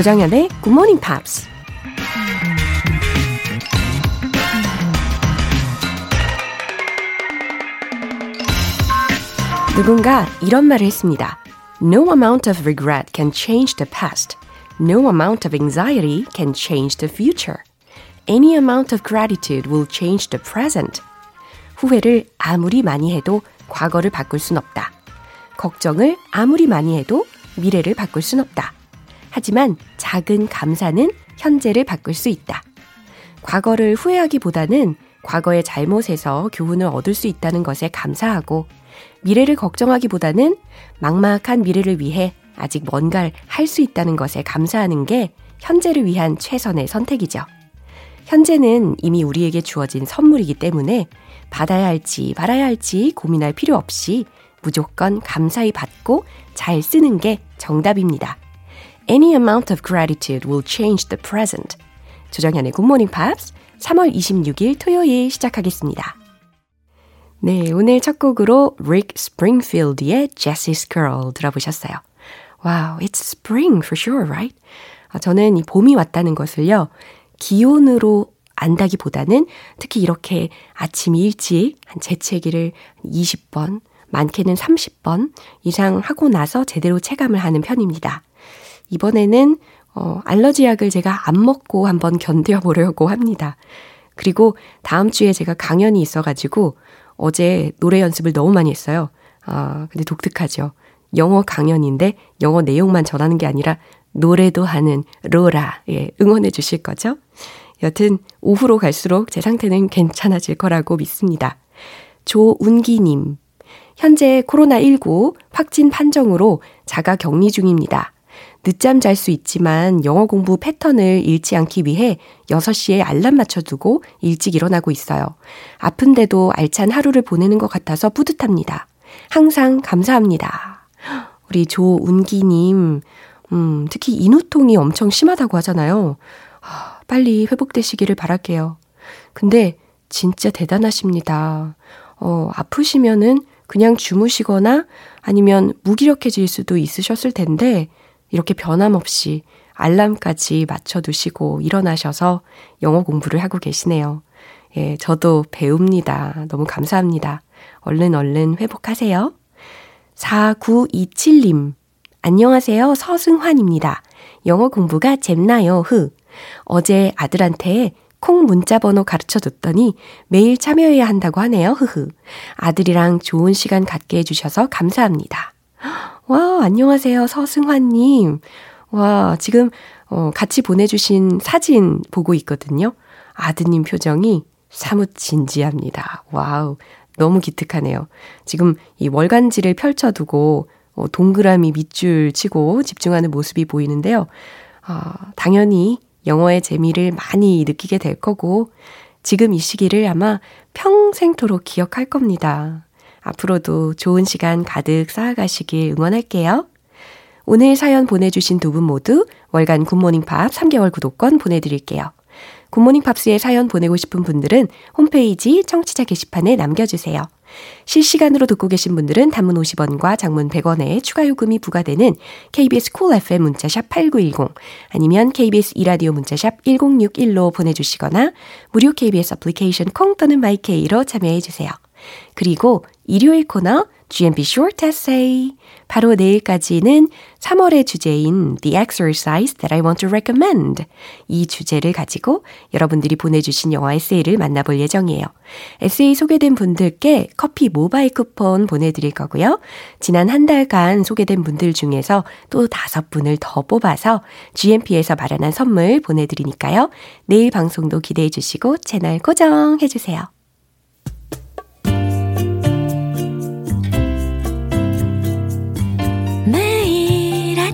조정현의 Good Morning Pops. 누군가 이런 말을 했습니다. No amount of regret can change the past. No amount of anxiety can change the future. Any amount of gratitude will change the present. 후회를 아무리 많이 해도 과거를 바꿀 순 없다. 걱정을 아무리 많이 해도 미래를 바꿀 순 없다. 하지만 작은 감사는 현재를 바꿀 수 있다. 과거를 후회하기보다는 과거의 잘못에서 교훈을 얻을 수 있다는 것에 감사하고 미래를 걱정하기보다는 막막한 미래를 위해 아직 뭔가를 할 수 있다는 것에 감사하는 게 현재를 위한 최선의 선택이죠. 현재는 이미 우리에게 주어진 선물이기 때문에 받아야 할지 말아야 할지 고민할 필요 없이 무조건 감사히 받고 잘 쓰는 게 정답입니다. Any amount of gratitude will change the present. 조정현의 Good Morning Pops 3월 26일 토요일 시작하겠습니다. 네, 오늘 첫 곡으로 Rick Springfield의 Jessie's Girl 들어보셨어요. Wow, it's spring for sure, right? 아, 저는 이 봄이 왔다는 것을요, 기온으로 안다기보다는 특히 이렇게 아침 일찍 한 재채기를 20번, 많게는 30번 이상 하고 나서 제대로 체감을 하는 편입니다. 이번에는 어, 알러지 약을 제가 안 먹고 한번 견뎌 보려고 합니다. 그리고 다음 주에 제가 강연이 있어가지고 어제 노래 연습을 너무 많이 했어요. 아, 근데 독특하죠. 영어 강연인데 영어 내용만 전하는 게 아니라 노래도 하는 로라, 예, 응원해 주실 거죠? 여튼 오후로 갈수록 제 상태는 괜찮아질 거라고 믿습니다. 조운기님, 현재 코로나19 확진 판정으로 자가 격리 중입니다. 늦잠 잘 수 있지만 영어 공부 패턴을 잃지 않기 위해 6시에 알람 맞춰두고 일찍 일어나고 있어요. 아픈데도 알찬 하루를 보내는 것 같아서 뿌듯합니다. 항상 감사합니다. 우리 조운기님, 음, 특히 인후통이 엄청 심하다고 하잖아요. 빨리 회복되시기를 바랄게요. 근데 진짜 대단하십니다. 어, 아프시면은 그냥 주무시거나 아니면 무기력해질 수도 있으셨을 텐데 이렇게 변함없이 알람까지 맞춰두시고 일어나셔서 영어 공부를 하고 계시네요. 예, 저도 배웁니다. 너무 감사합니다. 얼른 얼른 회복하세요. 4927님, 안녕하세요. 서승환입니다. 영어 공부가 잼나요, 흐. 어제 아들한테 콩 문자 번호 가르쳐 줬더니 매일 참여해야 한다고 하네요. 흐흐. 아들이랑 좋은 시간 갖게 해주셔서 감사합니다. 와, 안녕하세요. 서승환님. 와, 지금, 어, 같이 보내주신 사진 보고 있거든요. 아드님 표정이 사뭇 진지합니다. wow. 너무 기특하네요. 지금 이 월간지를 펼쳐두고, 어, 동그라미 밑줄 치고 집중하는 모습이 보이는데요. 어, 당연히 영어의 재미를 많이 느끼게 될 거고, 지금 이 시기를 아마 평생토록 기억할 겁니다. 앞으로도 좋은 시간 가득 쌓아가시길 응원할게요. 오늘 사연 보내주신 두 분 모두 월간 굿모닝 팝스 3개월 구독권 보내드릴게요. 굿모닝 팝스에 사연 보내고 싶은 분들은 홈페이지 청취자 게시판에 남겨주세요. 실시간으로 듣고 계신 분들은 단문 50원과 장문 100원의 추가 요금이 부과되는 KBS 콜 cool FM 문자샵 8910 아니면 KBS 2라디오 문자샵 1061로 보내주시거나 무료 KBS 애플리케이션 콩 또는 마이케이로 참여해 주세요. 그리고 일요일 코너 GMP Short Essay. 바로 내일까지는 3월의 주제인 The Exercise That I Want to Recommend. 이 주제를 가지고 여러분들이 보내주신 영화 에세이를 만나볼 예정이에요. 에세이 소개된 분들께 커피 모바일 쿠폰 보내드릴 거고요. 지난 한 달간 소개된 분들 중에서 또 다섯 분을 더 뽑아서 GMP에서 마련한 선물 보내드리니까요. 내일 방송도 기대해 주시고 채널 고정해 주세요.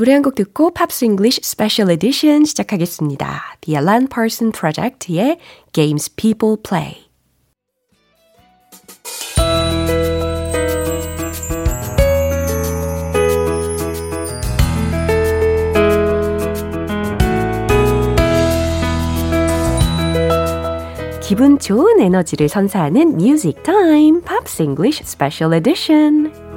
노래 한 곡 듣고 Pops English Special Edition 시작하겠습니다. The Alan Parsons Project의 Games People Play. 기분 좋은 에너지를 선사하는 (music time) 팝스 잉글리쉬 스페셜 에디션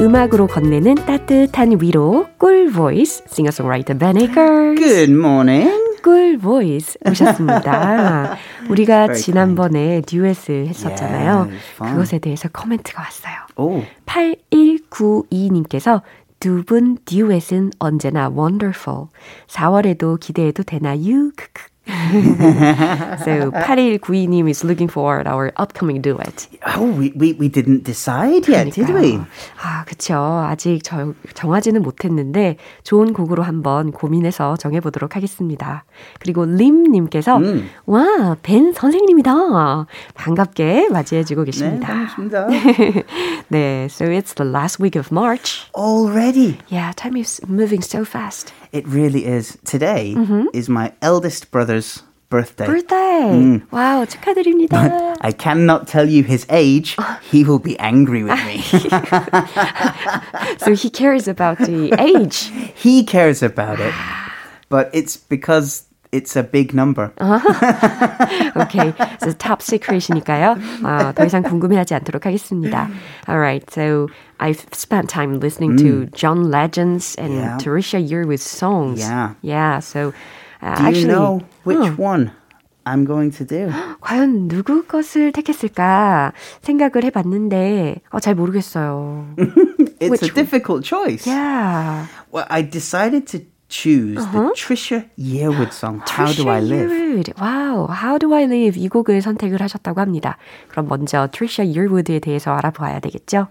음악으로 건네는 따뜻한 위로 꿀 voice 싱어송라이터 Ben Aker. Good morning. 꿀 voice 오셨습니다. 우리가 지난번에 듀엣을 했었잖아요. Yeah, 그것에 대해서 코멘트가 왔어요. Oh, 8192님께서 두 분 듀엣은 언제나 wonderful. 4월에도 기대해도 되나요? 크크. So 8192님 is looking forward our upcoming duet. oh, we, we, we didn't decide yet, did we? 그러니까요. 아, 그쵸. 아직 저, 정하지는 못했는데 좋은 곡으로 한번 고민해서 정해보도록 하겠습니다. 그리고 림님께서 음. 와, 벤 선생님이다. 반갑게 맞이해주고 네, 계십니다. 반갑습니다. 네, so it's the last week of March. Already. Yeah, time is moving so fast. It really is. Today is my eldest brother's birthday. birthday. 와우, 축하드립니다. I cannot tell you his age. He will be angry with me. so he cares about the age. he cares about it, but it's because it's a big number. Okay, so top secret이니까요. 어, 더 이상 궁금해하지 않도록 하겠습니다. Alright, so I've spent time listening to John Legends and Yeah. Teresa Yearwood's songs. Yeah. Yeah, so uh, Do actually, you know which 어, one I'm going to do? 과연 누구 것을 택했을까 생각을 해봤는데 어, 잘 모르겠어요. It's Which a one? difficult choice. Yeah. Well, I decided to choose the Trisha Yearwood song, How Do I Trisha Live? Yearwood. 와우, How Do I Live 이 곡을 선택을 하셨다고 합니다. 그럼 먼저 Trisha Yearwood에 대해서 알아봐야 되겠죠?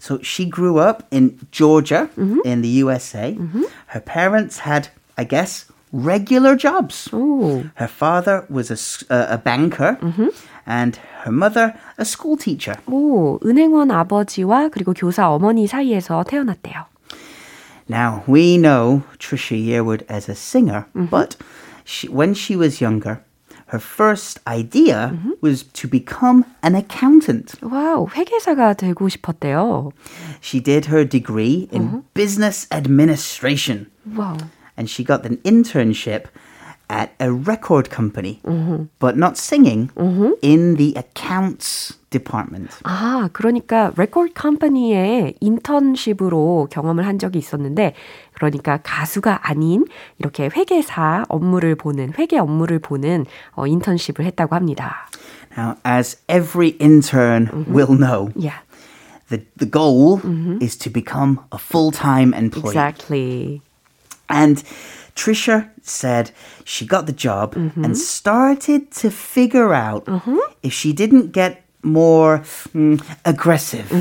So she grew up in Georgia in the USA. Her parents had, I guess, regular jobs. 오, Her father was a, s- uh, a banker and her mother a school teacher. 오, 은행원 아버지와 그리고 교사 어머니 사이에서 태어났대요. Now, we know Trisha Yearwood as a singer, but she, when she was younger, her first idea was to become an accountant. 와우, 회계사가 되고 싶었대요. She did her degree in business administration. 와우. and she got an internship at a record company, but not singing, in the accounts department. 아, 그러니까 레코드 컴퍼니에 인턴십으로 경험을 한 적이 있었는데 그러니까 가수가 아닌 이렇게 회계사 업무를 보는 회계 업무를 보는 어, 인턴십을 했다고 합니다. Now, as every intern will know, Yeah, the, the goal is to become a full time employee. exactly. And Trisha said she got the job and started to figure out if she didn't get more mm, aggressive,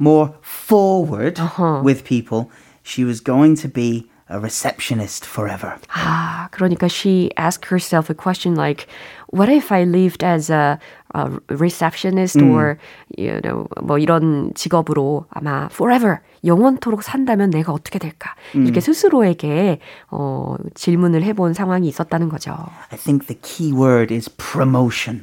more forward with people, she was going to be a receptionist forever. 아, 그러니까 she asked herself a question like, what if I lived as a, a receptionist or, you know, 뭐 이런 직업으로 아마 forever, 영원토록 산다면 내가 어떻게 될까? 이렇게 스스로에게 어, 질문을 해본 상황이 있었다는 거죠. I think the key word is promotion.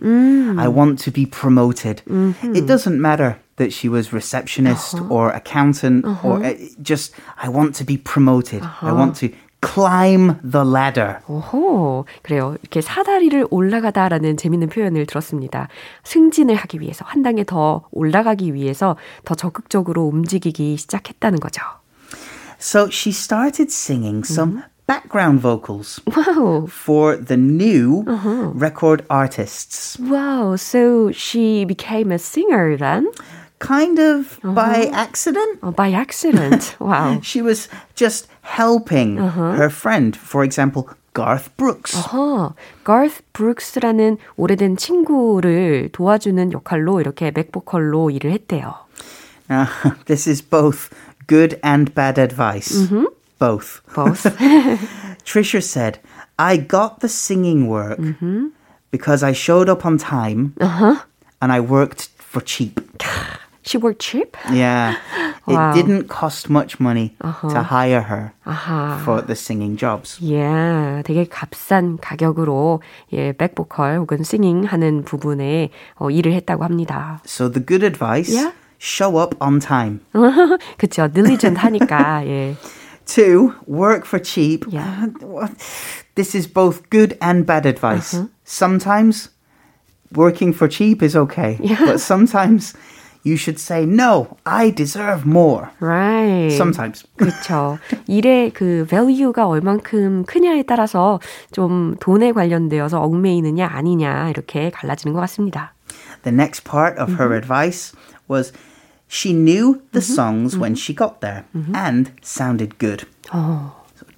I want to be promoted. It doesn't matter that she was receptionist or accountant or uh, just I want to be promoted. I want to climb the ladder. 오호, 그래요. 이렇게 사다리를 올라가다라는 재밌는 표현을 들었습니다. 승진을 하기 위해서, 한 단계 더 올라가기 위해서 더 적극적으로 움직이기 시작했다는 거죠. So she started singing some background vocals 와우. for the new record artists. Wow, so she became a singer then? Kind of by accident. Oh, by accident. Wow. She was just helping her friend, for example, Garth Brooks. 어허, Garth Brooks라는 오래된 친구를 도와주는 역할로 이렇게 맥보컬로 일을 했대요. Now, this is both good and bad advice. Both. Both. Trisha said, I got the singing work because I showed up on time and I worked for cheap. She worked cheap? Yeah. Wow. It didn't cost much money to hire her 아하. for the singing jobs. 예, 되게 값싼 가격으로 예, 백보컬 혹은 싱잉 하는 부분에 어, 일을 했다고 합니다. So the good advice Yeah. show up on time. 그쵸, diligent 하니까, 예. Two, work for cheap. Yeah. This is both good and bad advice. Uh-huh. Sometimes working for cheap is okay, Yeah. but sometimes you should say, no, I deserve more. Right. Sometimes. 그렇죠. 일의 그 value가 얼만큼 크냐에 따라서 좀 돈에 관련되어서 얽매이느냐 아니냐 이렇게 갈라지는 것 같습니다. The next part of her advice was she knew the songs when she got there and sounded good. 어,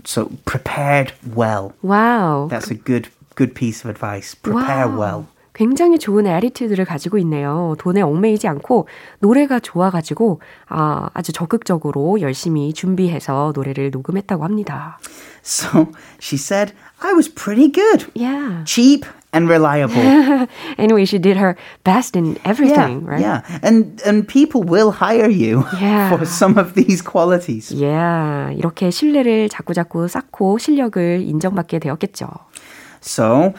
So prepared well. 와우. That's a good good piece of advice. Prepare 와우. well. 굉장히 좋은 애리튜드를 가지고 있네요. 돈에 얽매이지 않고 노래가 좋아가지고 아, 아주 적극적으로 열심히 준비해서 노래를 녹음했다고 합니다. So she said, I was pretty good. Yeah. Cheap and reliable. Anyway, she did her best in everything, right? Yeah. And and people will hire you Yeah. for some of these qualities. Yeah. 이렇게 신뢰를 자꾸자꾸 쌓고 실력을 인정받게 되었겠죠. So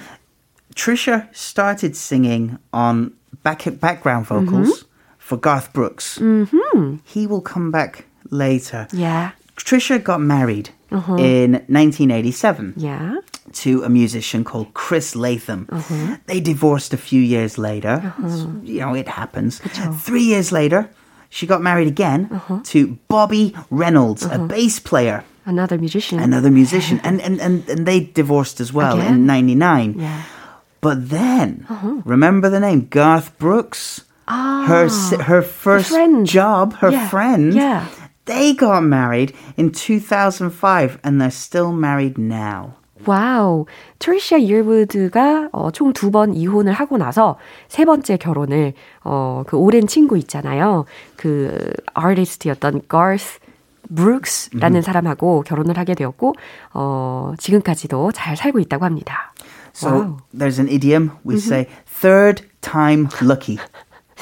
Trisha started singing on back background mm-hmm. vocals for Garth Brooks. Mm-hmm. He will come back later. Yeah. Trisha got married uh-huh. in 1987 Yeah. to a musician called Chris Latham. Uh-huh. They divorced a few years later. Uh-huh. You know, it happens. Three years later, she got married again to Bobby Reynolds, a bass player, Another musician. another musician. And, and, and, and they divorced as well Again? in 99. Yeah. But then, remember the name? Garth Brooks? Ah, her, her first friend. job, her Yeah, friend. yeah. They got married in 2005 and they're still married now. 와우. 트리샤 이어우드가 어, 총 두 번 이혼을 하고 나서 세 번째 결혼을 어, 그 오랜 친구 있잖아요. 그 아티스트였던 가스 브룩스라는 사람하고 결혼을 하게 되었고 어, 지금까지도 잘 살고 있다고 합니다. So 와우. there's an idiom we mm-hmm. say third time lucky.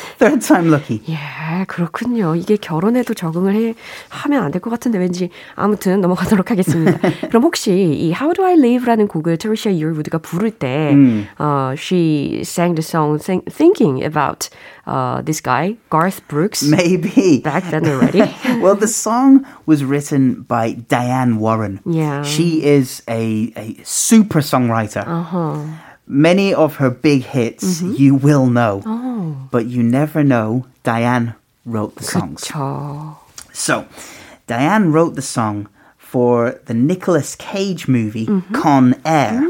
third time lucky. 예, 그렇군요. 이게 결혼에도 적응을 해, 하면 안 될 것 같은데 왠지 아무튼 넘어가도록 하겠습니다. 그럼 혹시 이 How Do I Live라는 곡을 트리샤 이어우드가 부를 때 어, she sang the song think, thinking about uh, this guy, Garth Brooks, Maybe. back then already. well, the song was written by Diane Warren. Yeah. She is a, a super songwriter. Many of her big hits you will know, but you never know Diane wrote the songs. 저, So, Diane wrote the song for the Nicolas Cage movie Con Air.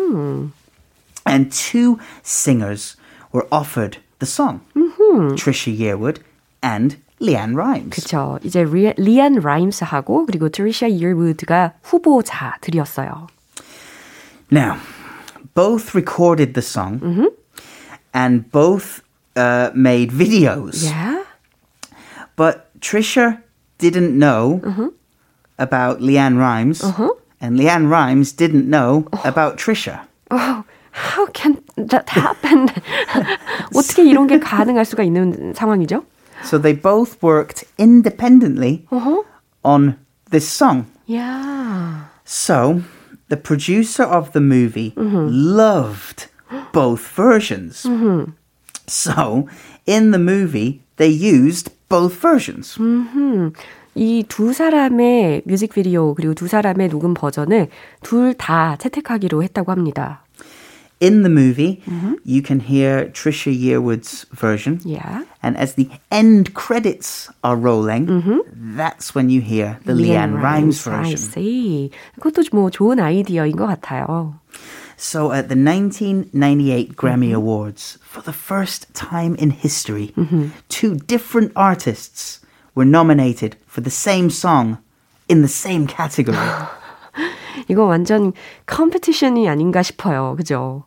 And two singers were offered the song Trisha Yearwood and Leanne Rimes. 그쵸. 이제 리, 리안 라임스하고 그리고 트리샤 이어우드가 후보자들이었어요. Now, both recorded the song and both uh, made videos. Yeah? But Trisha didn't know about Leanne Rimes, and Leanne Rimes didn't know about Trisha. Oh, how can that happen? 어떻게 이런 게 가능할 수가 있는 상황이죠? So they both worked independently on this song. Yeah. So the producer of the movie loved both versions. So in the movie, they used both versions. 이 두 사람의 뮤직비디오 그리고 두 사람의 녹음 버전을 둘 다 채택하기로 했다고 합니다. In the movie, you can hear Trisha Yearwood's version. Yeah. And as the end credits are rolling, that's when you hear the Leanne Rimes I version. see. 그것도 뭐 좋은 아이디어인 것 같아요. So at the 1998 Grammy Awards, for the first time in history, two different artists were nominated for the same song in the same category. 이거 완전 컴피티션이 아닌가 싶어요. 그죠?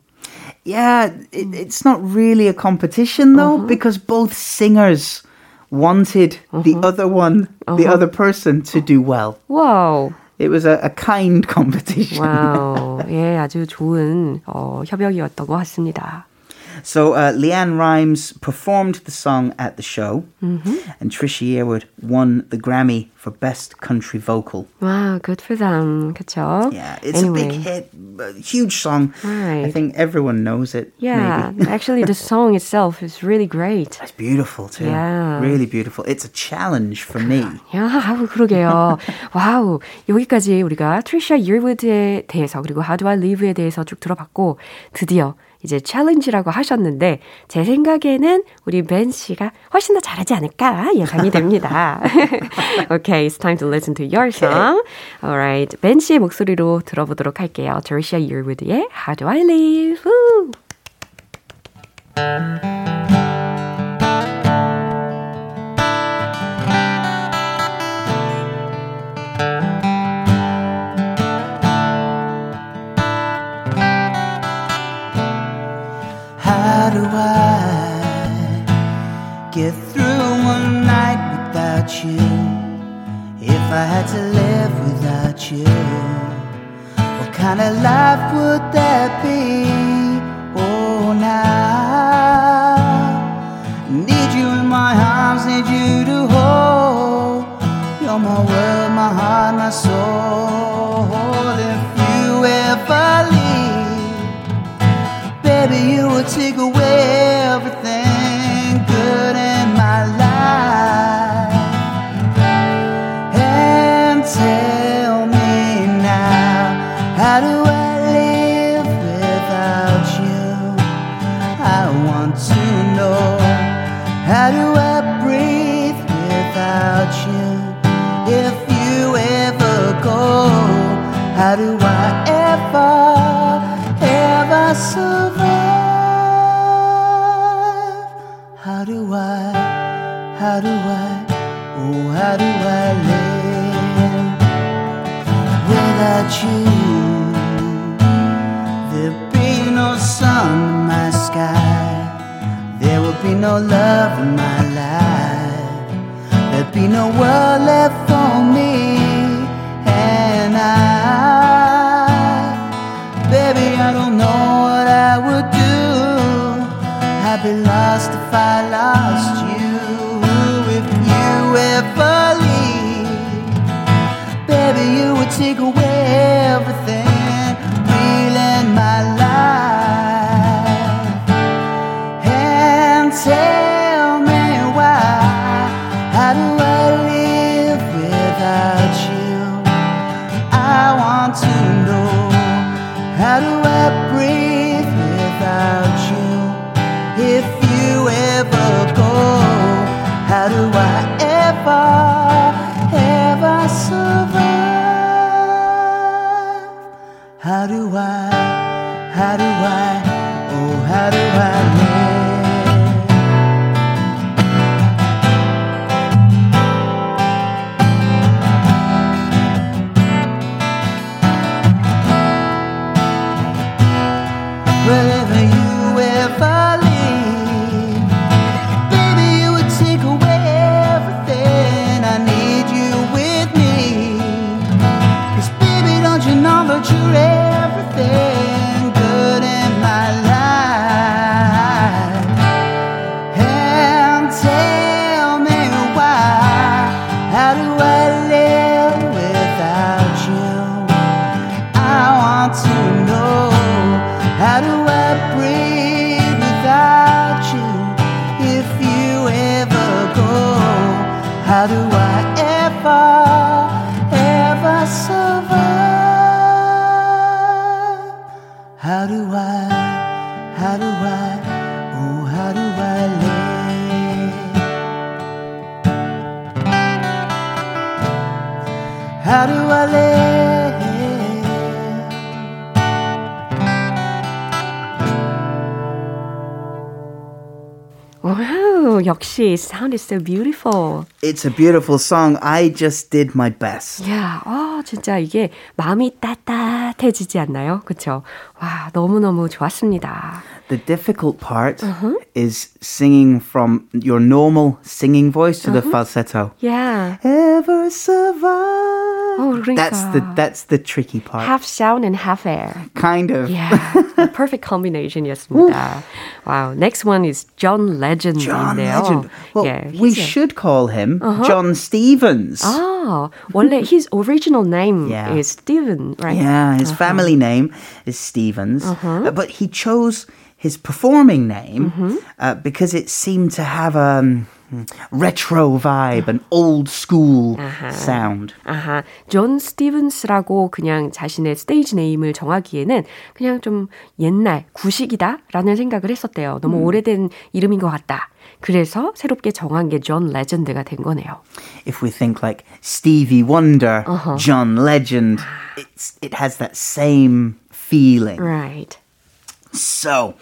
yeah, it, it's not really a competition though, because both singers wanted the other one, the other person to do well. 와우. It was a, a kind competition. 와우. 예, 아주 좋은 어, 협약이었던 것 같습니다. So uh, Leanne Rhymes performed the song at the show, Mm-hmm. and Trisha Yearwood won the Grammy for Best Country Vocal. Wow, good for them. 그쵸? Yeah, it's anyway. a big hit, a huge song. I Right. think everyone knows it. Yeah, maybe. actually, the song itself is really great. It's beautiful too. Yeah. Really beautiful. It's a challenge for me. 야, 아우, 그러게요. 와우. 여기까지 우리가 트리샤 유르우드에 대해서 그리고 How Do I Live에 대해서 쭉 들어봤고 드디어 이제 챌린지라고 하셨는데 제 생각에는 우리 벤 씨가 훨씬 더 잘하지 않을까 예상이 됩니다. okay, it's time to listen to your song. Alright, 벤 씨의 목소리로 들어보도록 할게요. 트리샤 유르우드의 How Do I Live. Woo! I had to live without you, what kind of life would that be? Oh, now need you in my arms, need you to hold. You're my world, my heart, my soul. If you ever leave. Baby, you will take away no love in my life. There'd be no world left for me. And I, baby, I don't know what I would do. I'd be lost if I lost you. If you ever leave. Baby, you would take away 와우, 역시 sound is so beautiful. It's a beautiful song. I just did my best. 야, 아, 진짜 이게 마음이 따뜻해지지 않나요? 그쵸? 와, 너무너무 좋았습니다. The difficult part is singing from your normal singing voice to the falsetto. Yeah. Ever survive? 어, 그러니까. That's the that's the tricky part. half sound and half air. kind of. Yeah, perfect combination이었습니다. wow. Next one is John Legend. John Legend. Well, yeah, we he's a- should call him John Stevens. Ah, 원래 his original name Yeah. is Steven, right? Yeah, his family name is Stevens, uh, but he chose his performing name uh, because it seemed to have a um, retro vibe, an old school sound. 아하, 존 스티븐스라고 그냥 자신의 스테이지 네임을 정하기에는 그냥 좀 옛날 구식이다라는 생각을 했었대요. 너무 오래된 이름인 것 같다. 그래서 새롭게 정한 게 존 레전드가 된 거네요. If we think like Stevie Wonder, John Legend, it's it has that same feeling. Right. So,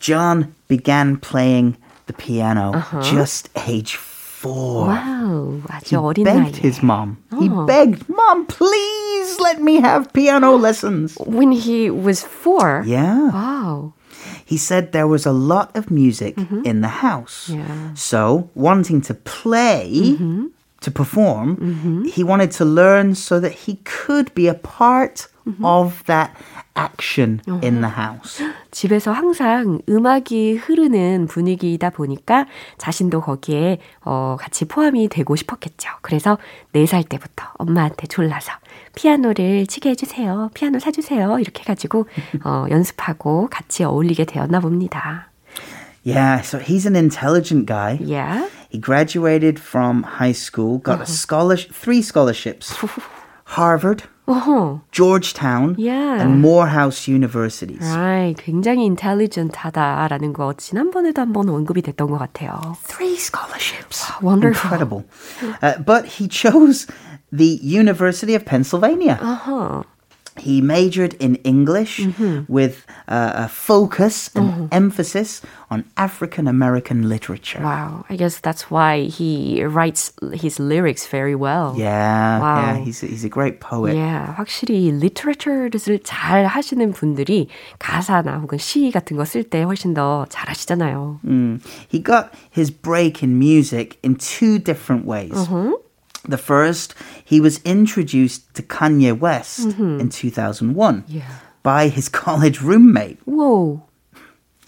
John began playing the piano just age four. 와우, 아주 He 어린 begged 나이에. his mom. He begged, Mom, please let me have piano lessons. When he was four. Yeah. Wow. He said there was a lot of music in the house. Yeah. So, wanting to play, to perform, he wanted to learn so that he could be a part of that action in the house. 집에서 항상 음악이 흐르는 분위기이다 보니까 자신도 거기에 어, 같이 포함이 되고 싶었겠죠. 그래서 4살 때부터 엄마한테 졸라서 피아노를 치게 해주세요. 피아노 사주세요. 이렇게 해가지고 어, 연습하고 같이 어울리게 되었나 봅니다. Yeah, so he's an intelligent guy. Yeah. He graduated from high school, got a scholarship, three scholarships. Harvard, 어허. Georgetown, Yeah. and Morehouse universities. Right. 굉장히 인텔리전트하다라는 거 지난번에도 한번 언급이 됐던 것 같아요. Three scholarships. wonderful. Incredible. Uh, but he chose the University of Pennsylvania. 어허. He majored in English with uh, a focus and emphasis on African American literature. Wow. I guess that's why he writes his lyrics very well. Yeah, Wow. yeah, he's a, he's a great poet. Yeah, 확실히 literature를 잘 하시는 분들이 가사나 혹은 시 같은 거 쓸 때 훨씬 더 잘하시잖아요. Mm. He got his break in music in two different ways. The first, he was introduced to Kanye West in 2001 Yeah. by his college roommate. 오,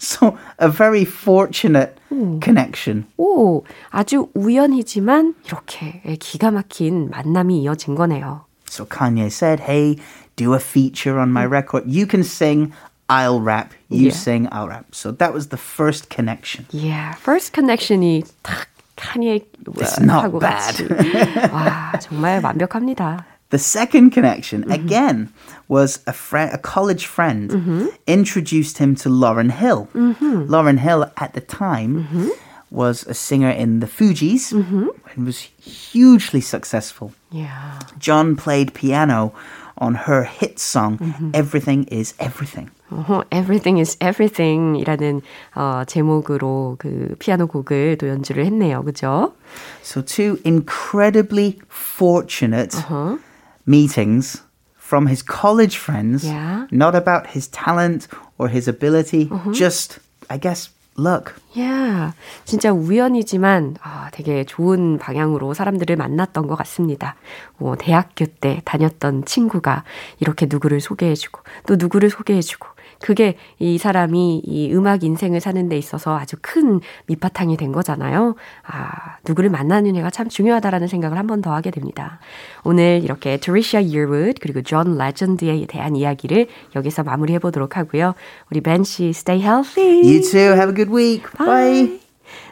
So, a very fortunate connection. 오, 아주 우연이지만 이렇게 기가 막힌 만남이 이어진 거네요. So, Kanye said, Hey, do a feature on my record. You can sing, I'll rap. You Yeah. sing, I'll rap. So, that was the first connection. Yeah, first connection이 탁 카니에 It's not 하고 같이. 와, 정말 완벽합니다. The second connection, again, was a friend, a college friend, introduced him to Lauren Hill. Lauren Hill, at the time, was a singer in the Fugees and was hugely successful. Yeah. John played piano on her hit song, Everything is Everything. 어허, Everything is Everything이라는 어, 제목으로 그 피아노 곡을 또 연주를 했네요. 그죠? So, two incredibly fortunate meetings from his college friends, Yeah. not about his talent or his ability, just, I guess, luck. Yeah, 진짜 우연이지만 아, 되게 좋은 방향으로 사람들을 만났던 것 같습니다. 뭐, 대학교 때 다녔던 친구가 이렇게 누구를 소개해주고 또 누구를 소개해주고 그게 이 사람이 이 음악 인생을 사는 데 있어서 아주 큰 밑바탕이 된 거잖아요. 아, 누구를 만나느냐가 참 중요하다라는 생각을 한 번 더 하게 됩니다. 오늘 이렇게 트리샤 이어우드 그리고 존 레전드에 대한 이야기를 여기서 마무리해 보도록 하고요. 우리 벤 씨, stay healthy. You too. Have a good week. Bye.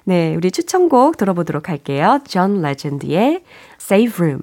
네, 우리 추천곡 들어보도록 할게요. 존 레전드의 Save Room.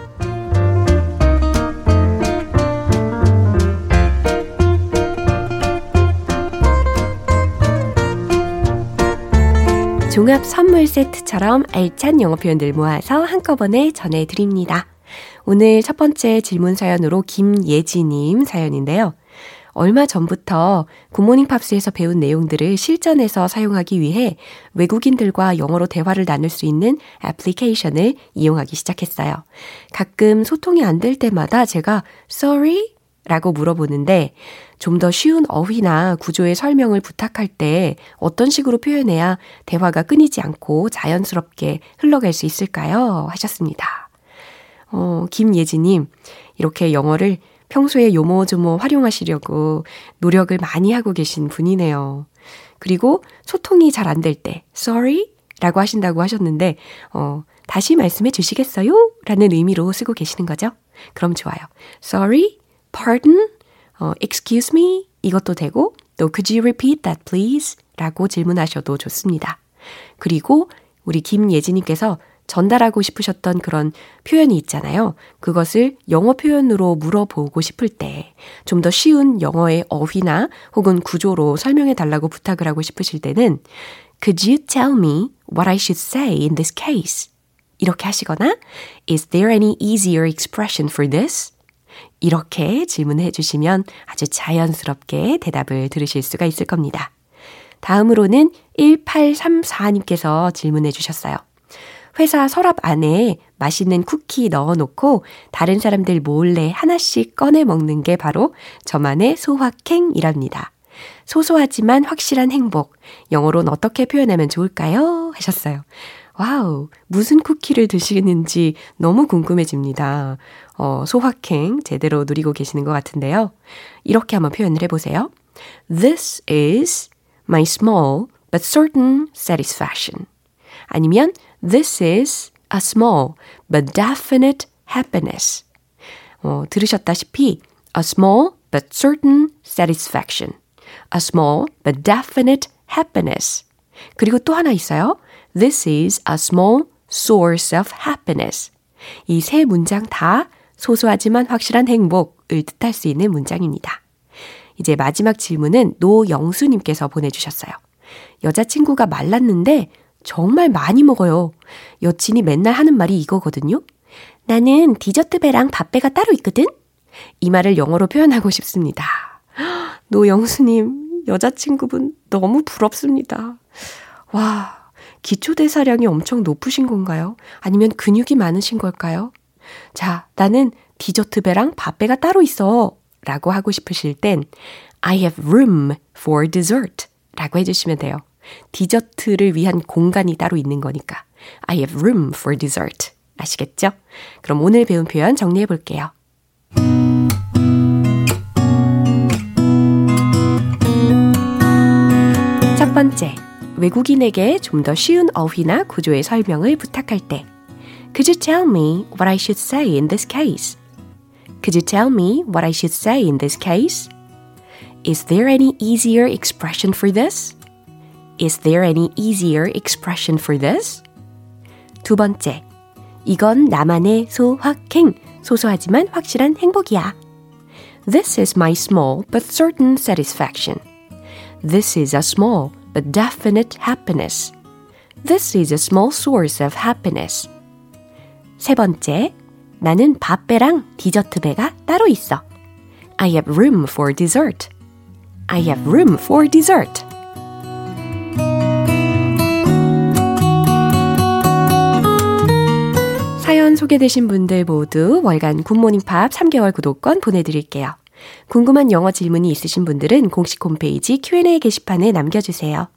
종합 선물 세트처럼 알찬 영어 표현들 모아서 한꺼번에 전해드립니다. 오늘 첫 번째 질문 사연으로 김예지님 사연인데요. 얼마 전부터 굿모닝 팝스에서 배운 내용들을 실전에서 사용하기 위해 외국인들과 영어로 대화를 나눌 수 있는 애플리케이션을 이용하기 시작했어요. 가끔 소통이 안 될 때마다 제가 sorry? 라고 물어보는데 좀 더 쉬운 어휘나 구조의 설명을 부탁할 때 어떤 식으로 표현해야 대화가 끊이지 않고 자연스럽게 흘러갈 수 있을까요? 하셨습니다. 어, 김예지님, 이렇게 영어를 평소에 요모조모 활용하시려고 노력을 많이 하고 계신 분이네요. 그리고 소통이 잘 안 될 때, sorry? 라고 하신다고 하셨는데, 어, 다시 말씀해 주시겠어요? 라는 의미로 쓰고 계시는 거죠? 그럼 좋아요. sorry, pardon, 어, excuse me? 이것도 되고, 또 could you repeat that please? 라고 질문하셔도 좋습니다. 그리고 우리 김예진님께서 전달하고 싶으셨던 그런 표현이 있잖아요. 그것을 영어 표현으로 물어보고 싶을 때 좀 더 쉬운 영어의 어휘나 혹은 구조로 설명해 달라고 부탁을 하고 싶으실 때는 Could you tell me what I should say in this case? 이렇게 하시거나 Is there any easier expression for this? 이렇게 질문해 주시면 아주 자연스럽게 대답을 들으실 수가 있을 겁니다. 다음으로는 1834님께서 질문해 주셨어요. 회사 서랍 안에 맛있는 쿠키 넣어 놓고 다른 사람들 몰래 하나씩 꺼내 먹는 게 바로 저만의 소확행이랍니다. 소소하지만 확실한 행복. 영어로는 어떻게 표현하면 좋을까요? 하셨어요. 와우, 무슨 쿠키를 드시는지 너무 궁금해집니다. 어, 소확행 제대로 누리고 계시는 것 같은데요. 이렇게 한번 표현을 해보세요. This is my small but certain satisfaction. 아니면 This is a small but definite happiness. 어, 들으셨다시피 a small but certain satisfaction. a small but definite happiness. 그리고 또 하나 있어요. This is a small source of happiness. 이 세 문장 다 소소하지만 확실한 행복을 뜻할 수 있는 문장입니다. 이제 마지막 질문은 노영수님께서 보내주셨어요. 여자친구가 말랐는데 정말 많이 먹어요. 여친이 맨날 하는 말이 이거거든요. 나는 디저트 배랑 밥 배가 따로 있거든? 이 말을 영어로 표현하고 싶습니다. 노영수님, 여자친구분 너무 부럽습니다. 와, 기초대사량이 엄청 높으신 건가요? 아니면 근육이 많으신 걸까요? 자, 나는 디저트 배랑 밥배가 따로 있어. 라고 하고 싶으실 땐 I have room for dessert 라고 해주시면 돼요. 디저트를 위한 공간이 따로 있는 거니까. I have room for dessert. 아시겠죠? 그럼 오늘 배운 표현 정리해 볼게요. 첫 번째, 외국인에게 좀 더 쉬운 어휘나 구조의 설명을 부탁할 때 Could you tell me what I should say in this case? Could you tell me what I should say in this case? Is there any easier expression for this? Is there any easier expression for this? 두 번째, 이건 나만의 소확행, 소소하지만 확실한 행복이야. This is my small but certain satisfaction. This is a small but definite happiness. This is a small source of happiness. 세 번째, 나는 밥배랑 디저트 배가 따로 있어. I have room for dessert. I have room for dessert. 사연 소개되신 분들 모두 월간 굿모닝 팝 3개월 구독권 보내드릴게요. 궁금한 영어 질문이 있으신 분들은 공식 홈페이지 Q&A 게시판에 남겨주세요.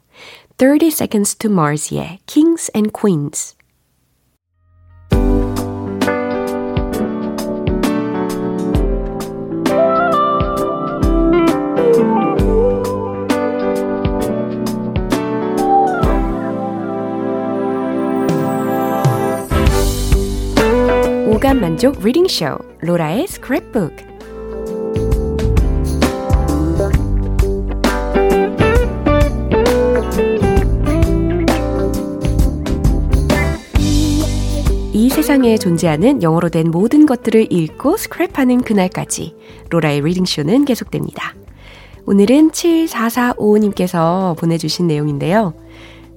30 Seconds to Mars의 Kings and Queens 오감 만족 reading 쇼 로라의 스크랩북 이 세상에 존재하는 영어로 된 모든 것들을 읽고 스크랩하는 그날까지 로라의 reading 쇼는 계속됩니다. 오늘은 7445님께서 보내주신 내용인데요.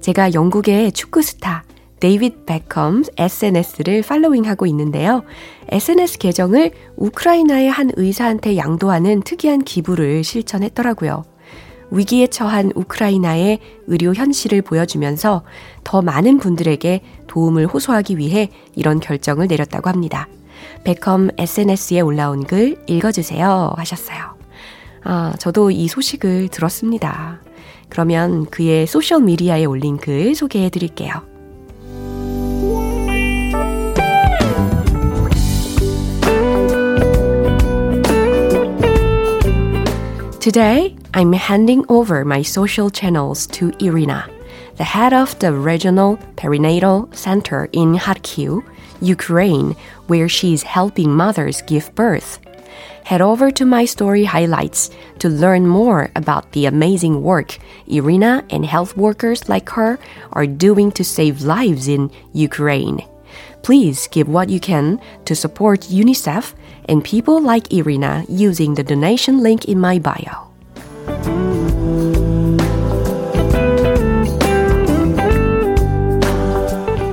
제가 영국의 축구 스타 데이빗 베컴 SNS를 팔로잉하고 있는데요. SNS 계정을 우크라이나의 한 의사한테 양도하는 특이한 기부를 실천했더라고요. 위기에 처한 우크라이나의 의료 현실을 보여주면서 더 많은 분들에게 도움을 호소하기 위해 이런 결정을 내렸다고 합니다. 베컴 SNS에 올라온 글 읽어주세요 하셨어요. 아, 저도 이 소식을 들었습니다. 그러면 그의 소셜미디어에 올린 글 소개해 드릴게요. Today, I'm handing over my social channels to Irina, the head of the regional perinatal center in Kharkiv, Ukraine, where she is helping mothers give birth. Head over to my story highlights to learn more about the amazing work Irina and health workers like her are doing to save lives in Ukraine. Please give what you can to support UNICEF and people like Irina using the donation link in my bio.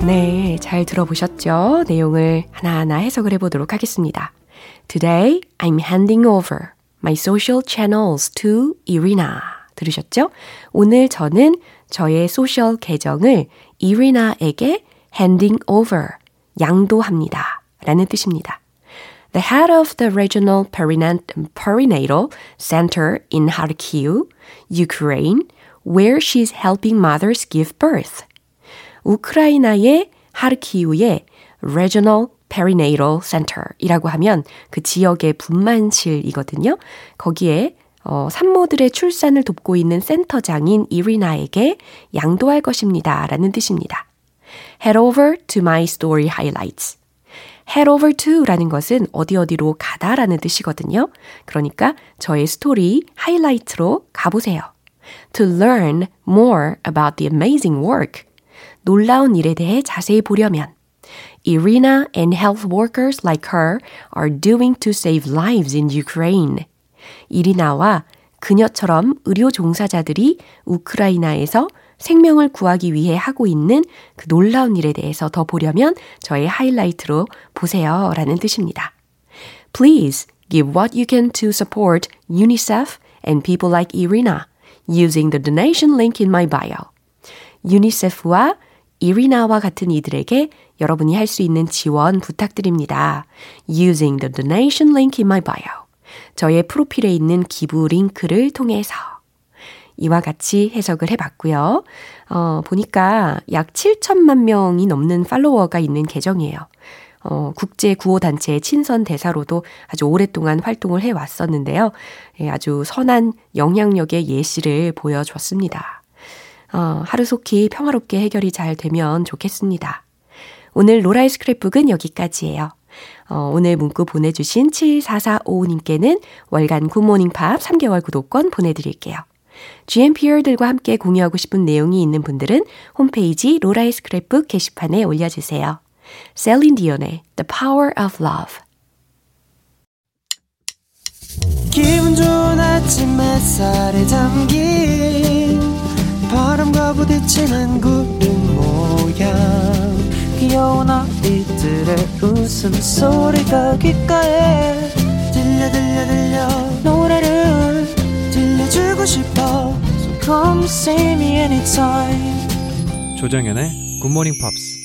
네, 잘 들어보셨죠? 내용을 하나하나 해석을 해보도록 하겠습니다. Today, I'm handing over my social channels to Irina. 들으셨죠? 오늘 저는 저의 소셜 계정을 이리나에게 handing over, 양도합니다. 라는 뜻입니다. The head of the regional perinatal center in Kharkiv, Ukraine, where she's helping mothers give birth. 우크라이나의 하르키우의 Regional Perinatal Center이라고 하면 그 지역의 분만실이거든요. 거기에 어, 산모들의 출산을 돕고 있는 센터장인 이리나에게 양도할 것입니다. 라는 뜻입니다. Head over to my story highlights. head over to 라는 것은 어디 어디로 가다 라는 뜻이거든요. 그러니까 저의 스토리 하이라이트로 가보세요. To learn more about the amazing work. 놀라운 일에 대해 자세히 보려면 Irina and health workers like her are doing to save lives in Ukraine. 이리나와 그녀처럼 의료 종사자들이 우크라이나에서 생명을 구하기 위해 하고 있는 그 놀라운 일에 대해서 더 보려면 저의 하이라이트로 보세요 라는 뜻입니다. Please give what you can to support UNICEF and people like Irina using the donation link in my bio. 유니세프와 이리나와 같은 이들에게 여러분이 할 수 있는 지원 부탁드립니다. Using the donation link in my bio. 저의 프로필에 있는 기부 링크를 통해서 이와 같이 해석을 해봤고요. 어, 보니까 약 7천만 명이 넘는 팔로워가 있는 계정이에요. 어, 국제 구호 단체의 친선 대사로도 아주 오랫동안 활동을 해 왔었는데요. 예, 아주 선한 영향력의 예시를 보여줬습니다. 어, 하루속히 평화롭게 해결이 잘 되면 좋겠습니다. 오늘 로라의 스크랩북은 여기까지예요. 어, 오늘 문구 보내주신 7445님께는 월간 굿모닝 팝 3개월 구독권 보내드릴게요. GMPR들과 함께 공유하고 싶은 내용이 있는 분들은 홈페이지 로라의 스크랩북 게시판에 올려주세요. 셀린 디온의 The Power of Love. 기분 좋은 아침 햇살에 담긴 바람과 부딪히는 구름 모양. 귀여운 아이들의 웃음소리가 귓가에 들려 들려 들려 싶어 So come see me anytime 조정연의 굿모닝 팝스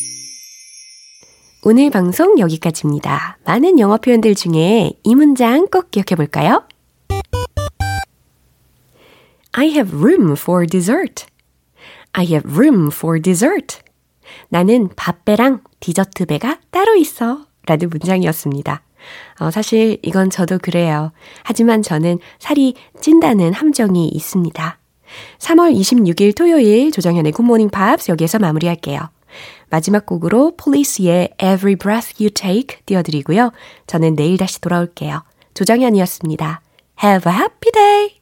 오늘 방송 여기까지입니다. 많은 영어 표현들 중에 이 문장 꼭 기억해 볼까요? I have room for dessert. I have room for dessert. 나는 밥배랑 디저트 배가 따로 있어. 라는 문장이었습니다. 어, 사실 이건 저도 그래요. 하지만 저는 살이 찐다는 함정이 있습니다. 3월 26일 토요일 조정현의 굿모닝 팝스 여기에서 마무리할게요. 마지막 곡으로 폴리스의 Every Breath You Take 띄워드리고요. 저는 내일 다시 돌아올게요. 조정현이었습니다. Have a happy day!